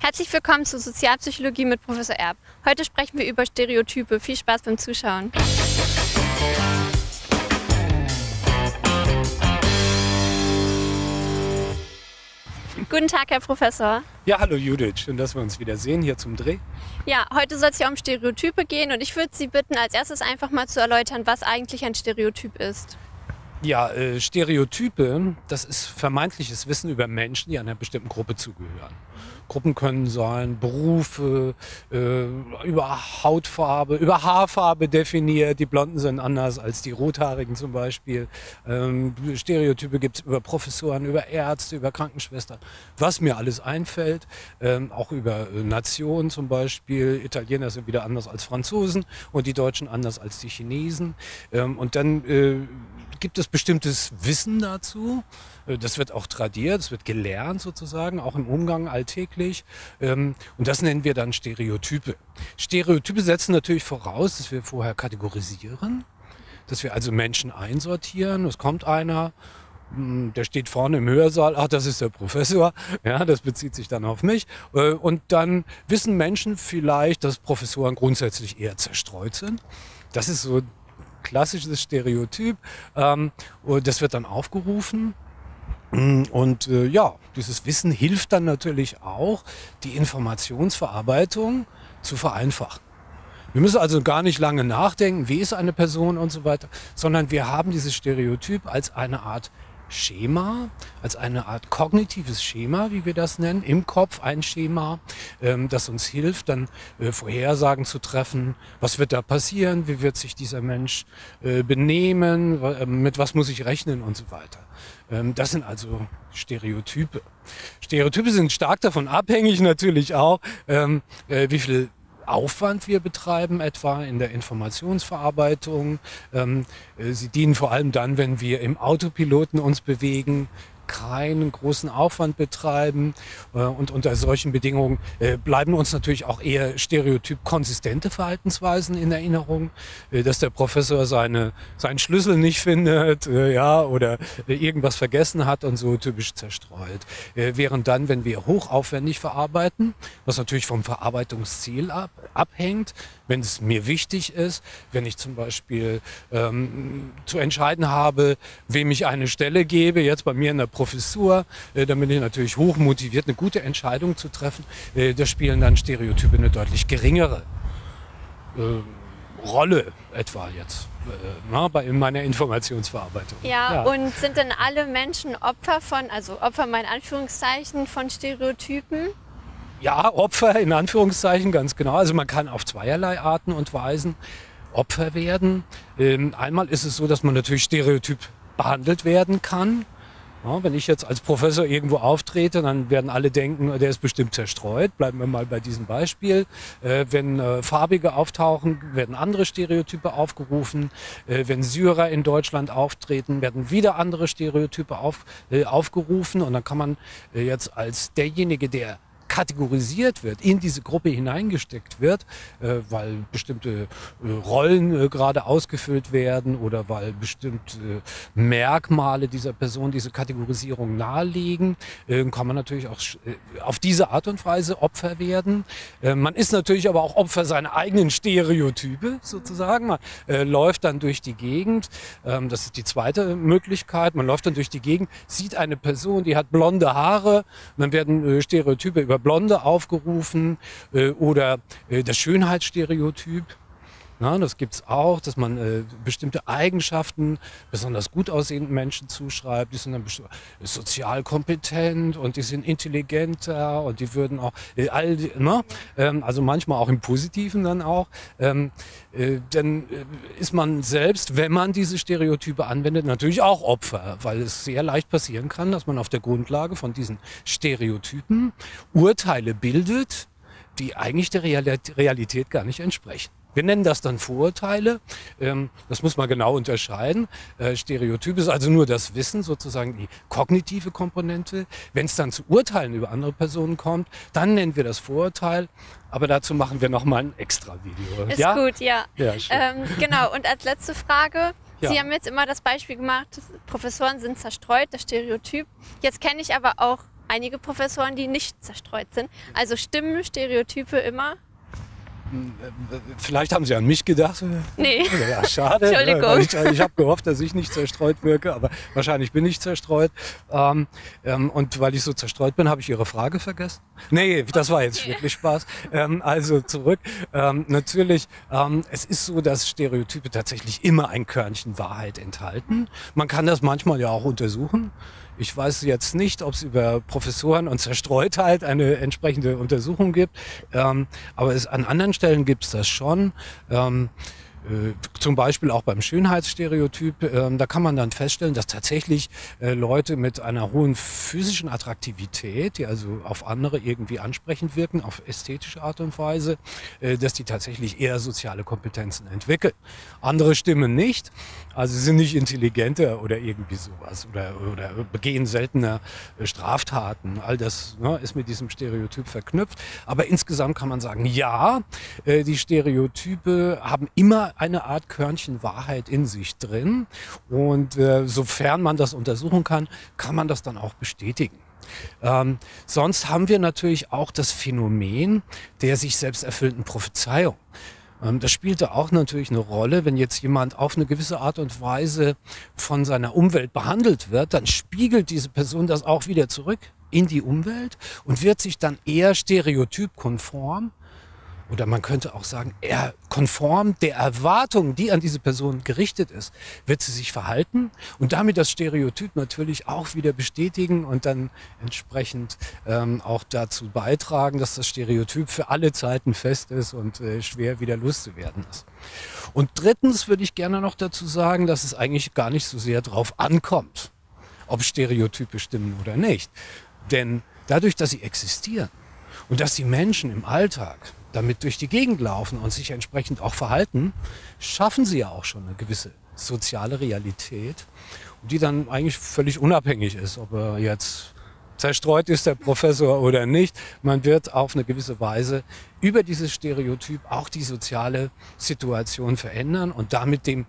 Herzlich willkommen zu Sozialpsychologie mit Professor Erb. Heute sprechen wir über Stereotype. Viel Spaß beim Zuschauen. Guten Tag, Herr Professor. Ja, hallo Judith, schön, dass wir uns wieder sehen hier zum Dreh. Ja, heute soll es ja um Stereotype gehen und ich würde Sie bitten, als erstes einfach mal zu erläutern, was eigentlich ein Stereotyp ist. Ja, äh, Stereotype, das ist vermeintliches Wissen über Menschen, die einer bestimmten Gruppe zugehören. Gruppen können sein Berufe, äh, über Hautfarbe, über Haarfarbe definiert. Die Blonden sind anders als die Rothaarigen zum Beispiel. Ähm, Stereotype gibt es über Professoren, über Ärzte, über Krankenschwestern. Was mir alles einfällt, ähm, auch über äh, Nationen zum Beispiel. Italiener sind wieder anders als Franzosen und die Deutschen anders als die Chinesen. Ähm, und dann äh, gibt es bestimmtes Wissen dazu. Äh, das wird auch tradiert, es wird gelernt sozusagen, auch im Umgang alltäglich. Ähm, und das nennen wir dann Stereotype. Stereotype setzen natürlich voraus, dass wir vorher kategorisieren, dass wir also Menschen einsortieren. Es kommt einer, hm, der steht vorne im Hörsaal, ach, das ist der Professor, ja, das bezieht sich dann auf mich. Äh, und dann wissen Menschen vielleicht, dass Professoren grundsätzlich eher zerstreut sind. Das ist so klassisches Stereotyp. Ähm, das wird dann aufgerufen. Mm, und äh, ja, dieses Wissen hilft dann natürlich auch, die Informationsverarbeitung zu vereinfachen. Wir müssen also gar nicht lange nachdenken, wie ist eine Person und so weiter, sondern wir haben dieses Stereotyp als eine Art Schema, als eine Art kognitives Schema, wie wir das nennen, im Kopf ein Schema, ähm, das uns hilft, dann äh, Vorhersagen zu treffen, was wird da passieren, wie wird sich dieser Mensch äh, benehmen, äh, mit was muss ich rechnen und so weiter. Ähm, das sind also Stereotype. Stereotype sind stark davon abhängig natürlich auch, ähm, äh, wie viel Aufwand wir betreiben, etwa in der Informationsverarbeitung. Ähm, äh, sie dienen vor allem dann, wenn wir im Autopiloten uns bewegen, keinen großen Aufwand betreiben. Äh, und unter solchen Bedingungen äh, bleiben uns natürlich auch eher stereotyp konsistente Verhaltensweisen in Erinnerung, äh, dass der Professor seine, seinen Schlüssel nicht findet, ja, oder irgendwas vergessen hat und so typisch zerstreut. Während dann, wenn wir hochaufwendig verarbeiten, was natürlich vom Verarbeitungsziel ab, abhängt, wenn es mir wichtig ist, wenn ich zum Beispiel ähm, zu entscheiden habe, wem ich eine Stelle gebe, jetzt bei mir in der Professur, äh, dann bin ich natürlich hoch motiviert, eine gute Entscheidung zu treffen. Äh, da spielen dann Stereotype eine deutlich geringere äh, Rolle etwa jetzt äh, in meiner Informationsverarbeitung. Ja, ja, und sind denn alle Menschen Opfer von, also Opfer mein Anführungszeichen, von Stereotypen? Ja, Opfer in Anführungszeichen, ganz genau. Also man kann auf zweierlei Arten und Weisen Opfer werden. Ähm, einmal ist es so, dass man natürlich stereotyp behandelt werden kann. Ja, wenn ich jetzt als Professor irgendwo auftrete, dann werden alle denken, der ist bestimmt zerstreut. Bleiben wir mal bei diesem Beispiel. Äh, wenn äh, Farbige auftauchen, werden andere Stereotype aufgerufen. Äh, wenn Syrer in Deutschland auftreten, werden wieder andere Stereotype auf, äh, aufgerufen. Und dann kann man äh, jetzt als derjenige, der kategorisiert wird, in diese Gruppe hineingesteckt wird, äh, weil bestimmte äh, Rollen äh, gerade ausgefüllt werden oder weil bestimmte äh, Merkmale dieser Person diese Kategorisierung nahelegen, äh, kann man natürlich auch äh, auf diese Art und Weise Opfer werden. man ist natürlich aber auch Opfer seiner eigenen Stereotype sozusagen. Man läuft dann durch die Gegend. Ähm, das ist die zweite Möglichkeit. Man läuft dann durch die Gegend, sieht eine Person, die hat blonde Haare. dann werden Stereotype über Blonde aufgerufen äh, oder äh, das Schönheitsstereotyp. Na, das gibt's auch, dass man äh, bestimmte Eigenschaften besonders gut aussehenden Menschen zuschreibt. Die sind dann sozial kompetent und die sind intelligenter und die würden auch äh, all, ne? ähm, also manchmal auch im Positiven dann auch. Ähm, äh, dann äh, ist man selbst, wenn man diese Stereotype anwendet, natürlich auch Opfer, weil es sehr leicht passieren kann, dass man auf der Grundlage von diesen Stereotypen Urteile bildet, die eigentlich der Realität gar nicht entsprechen. Wir nennen das dann Vorurteile. Ähm, das muss man genau unterscheiden. Äh, Stereotyp ist also nur das Wissen, sozusagen die kognitive Komponente. Wenn es dann zu Urteilen über andere Personen kommt, dann nennen wir das Vorurteil. Aber dazu machen wir nochmal ein extra Video. Ist ja? gut, ja. ja ähm, genau. Und als letzte Frage. Ja. Sie haben jetzt immer das Beispiel gemacht, Professoren sind zerstreut, das Stereotyp. Jetzt kenne ich aber auch einige Professoren, die nicht zerstreut sind. Also stimmen Stereotype immer? Vielleicht haben Sie an mich gedacht. Nee. Ja, schade. Entschuldigung. Ich, ich habe gehofft, dass ich nicht zerstreut wirke, aber wahrscheinlich bin ich zerstreut. Ähm, ähm, und weil ich so zerstreut bin, habe ich Ihre Frage vergessen. Nee, das war jetzt wirklich Spaß. Ähm, also zurück. Ähm, natürlich, ähm, es ist so, dass Stereotype tatsächlich immer ein Körnchen Wahrheit enthalten. Man kann das manchmal ja auch untersuchen. Ich weiß jetzt nicht, ob es über Professoren und Zerstreutheit eine entsprechende Untersuchung gibt, ähm, aber es, an anderen Stellen gibt es das schon. Ähm, äh, zum Beispiel auch beim Schönheitsstereotyp, äh, da kann man dann feststellen, dass tatsächlich äh, Leute mit einer hohen physischen Attraktivität, die also auf andere irgendwie ansprechend wirken, auf ästhetische Art und Weise, äh, dass die tatsächlich eher soziale Kompetenzen entwickeln. Andere stimmen nicht, also sind nicht intelligenter oder irgendwie sowas oder, oder begehen seltener äh, Straftaten. All das ne, ist mit diesem Stereotyp verknüpft. Aber insgesamt kann man sagen, ja, äh, die Stereotype haben immer eine Art Körnchen Wahrheit in sich drin. Und äh, sofern man das untersuchen kann, kann man das dann auch bestätigen. Ähm, sonst haben wir natürlich auch das Phänomen der sich selbst erfüllenden Prophezeiung. Ähm, das spielte auch natürlich eine Rolle, wenn jetzt jemand auf eine gewisse Art und Weise von seiner Umwelt behandelt wird, dann spiegelt diese Person das auch wieder zurück in die Umwelt und wird sich dann eher stereotypkonform oder man könnte auch sagen, eher konform der Erwartung, die an diese Person gerichtet ist, wird sie sich verhalten und damit das Stereotyp natürlich auch wieder bestätigen und dann entsprechend ähm, auch dazu beitragen, dass das Stereotyp für alle Zeiten fest ist und äh, schwer wieder loszuwerden ist. Und drittens würde ich gerne noch dazu sagen, dass es eigentlich gar nicht so sehr drauf ankommt, ob Stereotype stimmen oder nicht. Denn dadurch, dass sie existieren und dass die Menschen im Alltag damit durch die Gegend laufen und sich entsprechend auch verhalten, schaffen sie ja auch schon eine gewisse soziale Realität, die dann eigentlich völlig unabhängig ist, ob er jetzt zerstreut ist, der Professor oder nicht. Man wird auf eine gewisse Weise über dieses Stereotyp auch die soziale Situation verändern und damit dem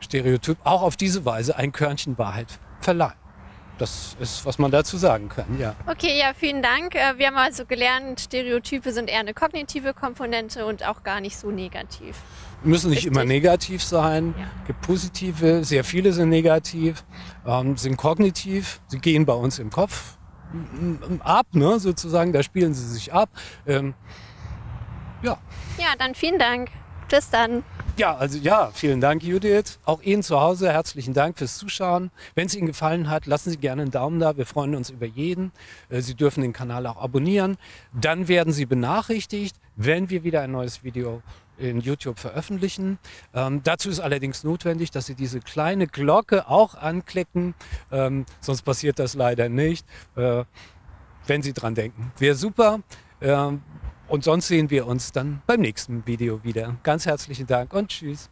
Stereotyp auch auf diese Weise ein Körnchen Wahrheit verleihen das ist, was man dazu sagen kann, ja. Okay, ja, vielen Dank. Äh, wir haben also gelernt, Stereotype sind eher eine kognitive Komponente und auch gar nicht so negativ. Müssen nicht Richtig. immer negativ sein. Ja. gibt positive, sehr viele sind negativ, ähm, sind kognitiv, sie gehen bei uns im Kopf ab, ne, sozusagen, da spielen sie sich ab. Ähm, ja. Ja, dann vielen Dank. Bis dann. Ja, also ja, vielen Dank, Judith. Auch Ihnen zu Hause herzlichen Dank fürs Zuschauen. Wenn es Ihnen gefallen hat, lassen Sie gerne einen Daumen da. Wir freuen uns über jeden. Äh, Sie dürfen den Kanal auch abonnieren. Dann werden Sie benachrichtigt, wenn wir wieder ein neues Video in YouTube veröffentlichen. Ähm, dazu ist allerdings notwendig, dass Sie diese kleine Glocke auch anklicken, ähm, sonst passiert das leider nicht. Äh, wenn Sie dran denken, wäre super. Ähm, und sonst sehen wir uns dann beim nächsten Video wieder. Ganz herzlichen Dank und tschüss.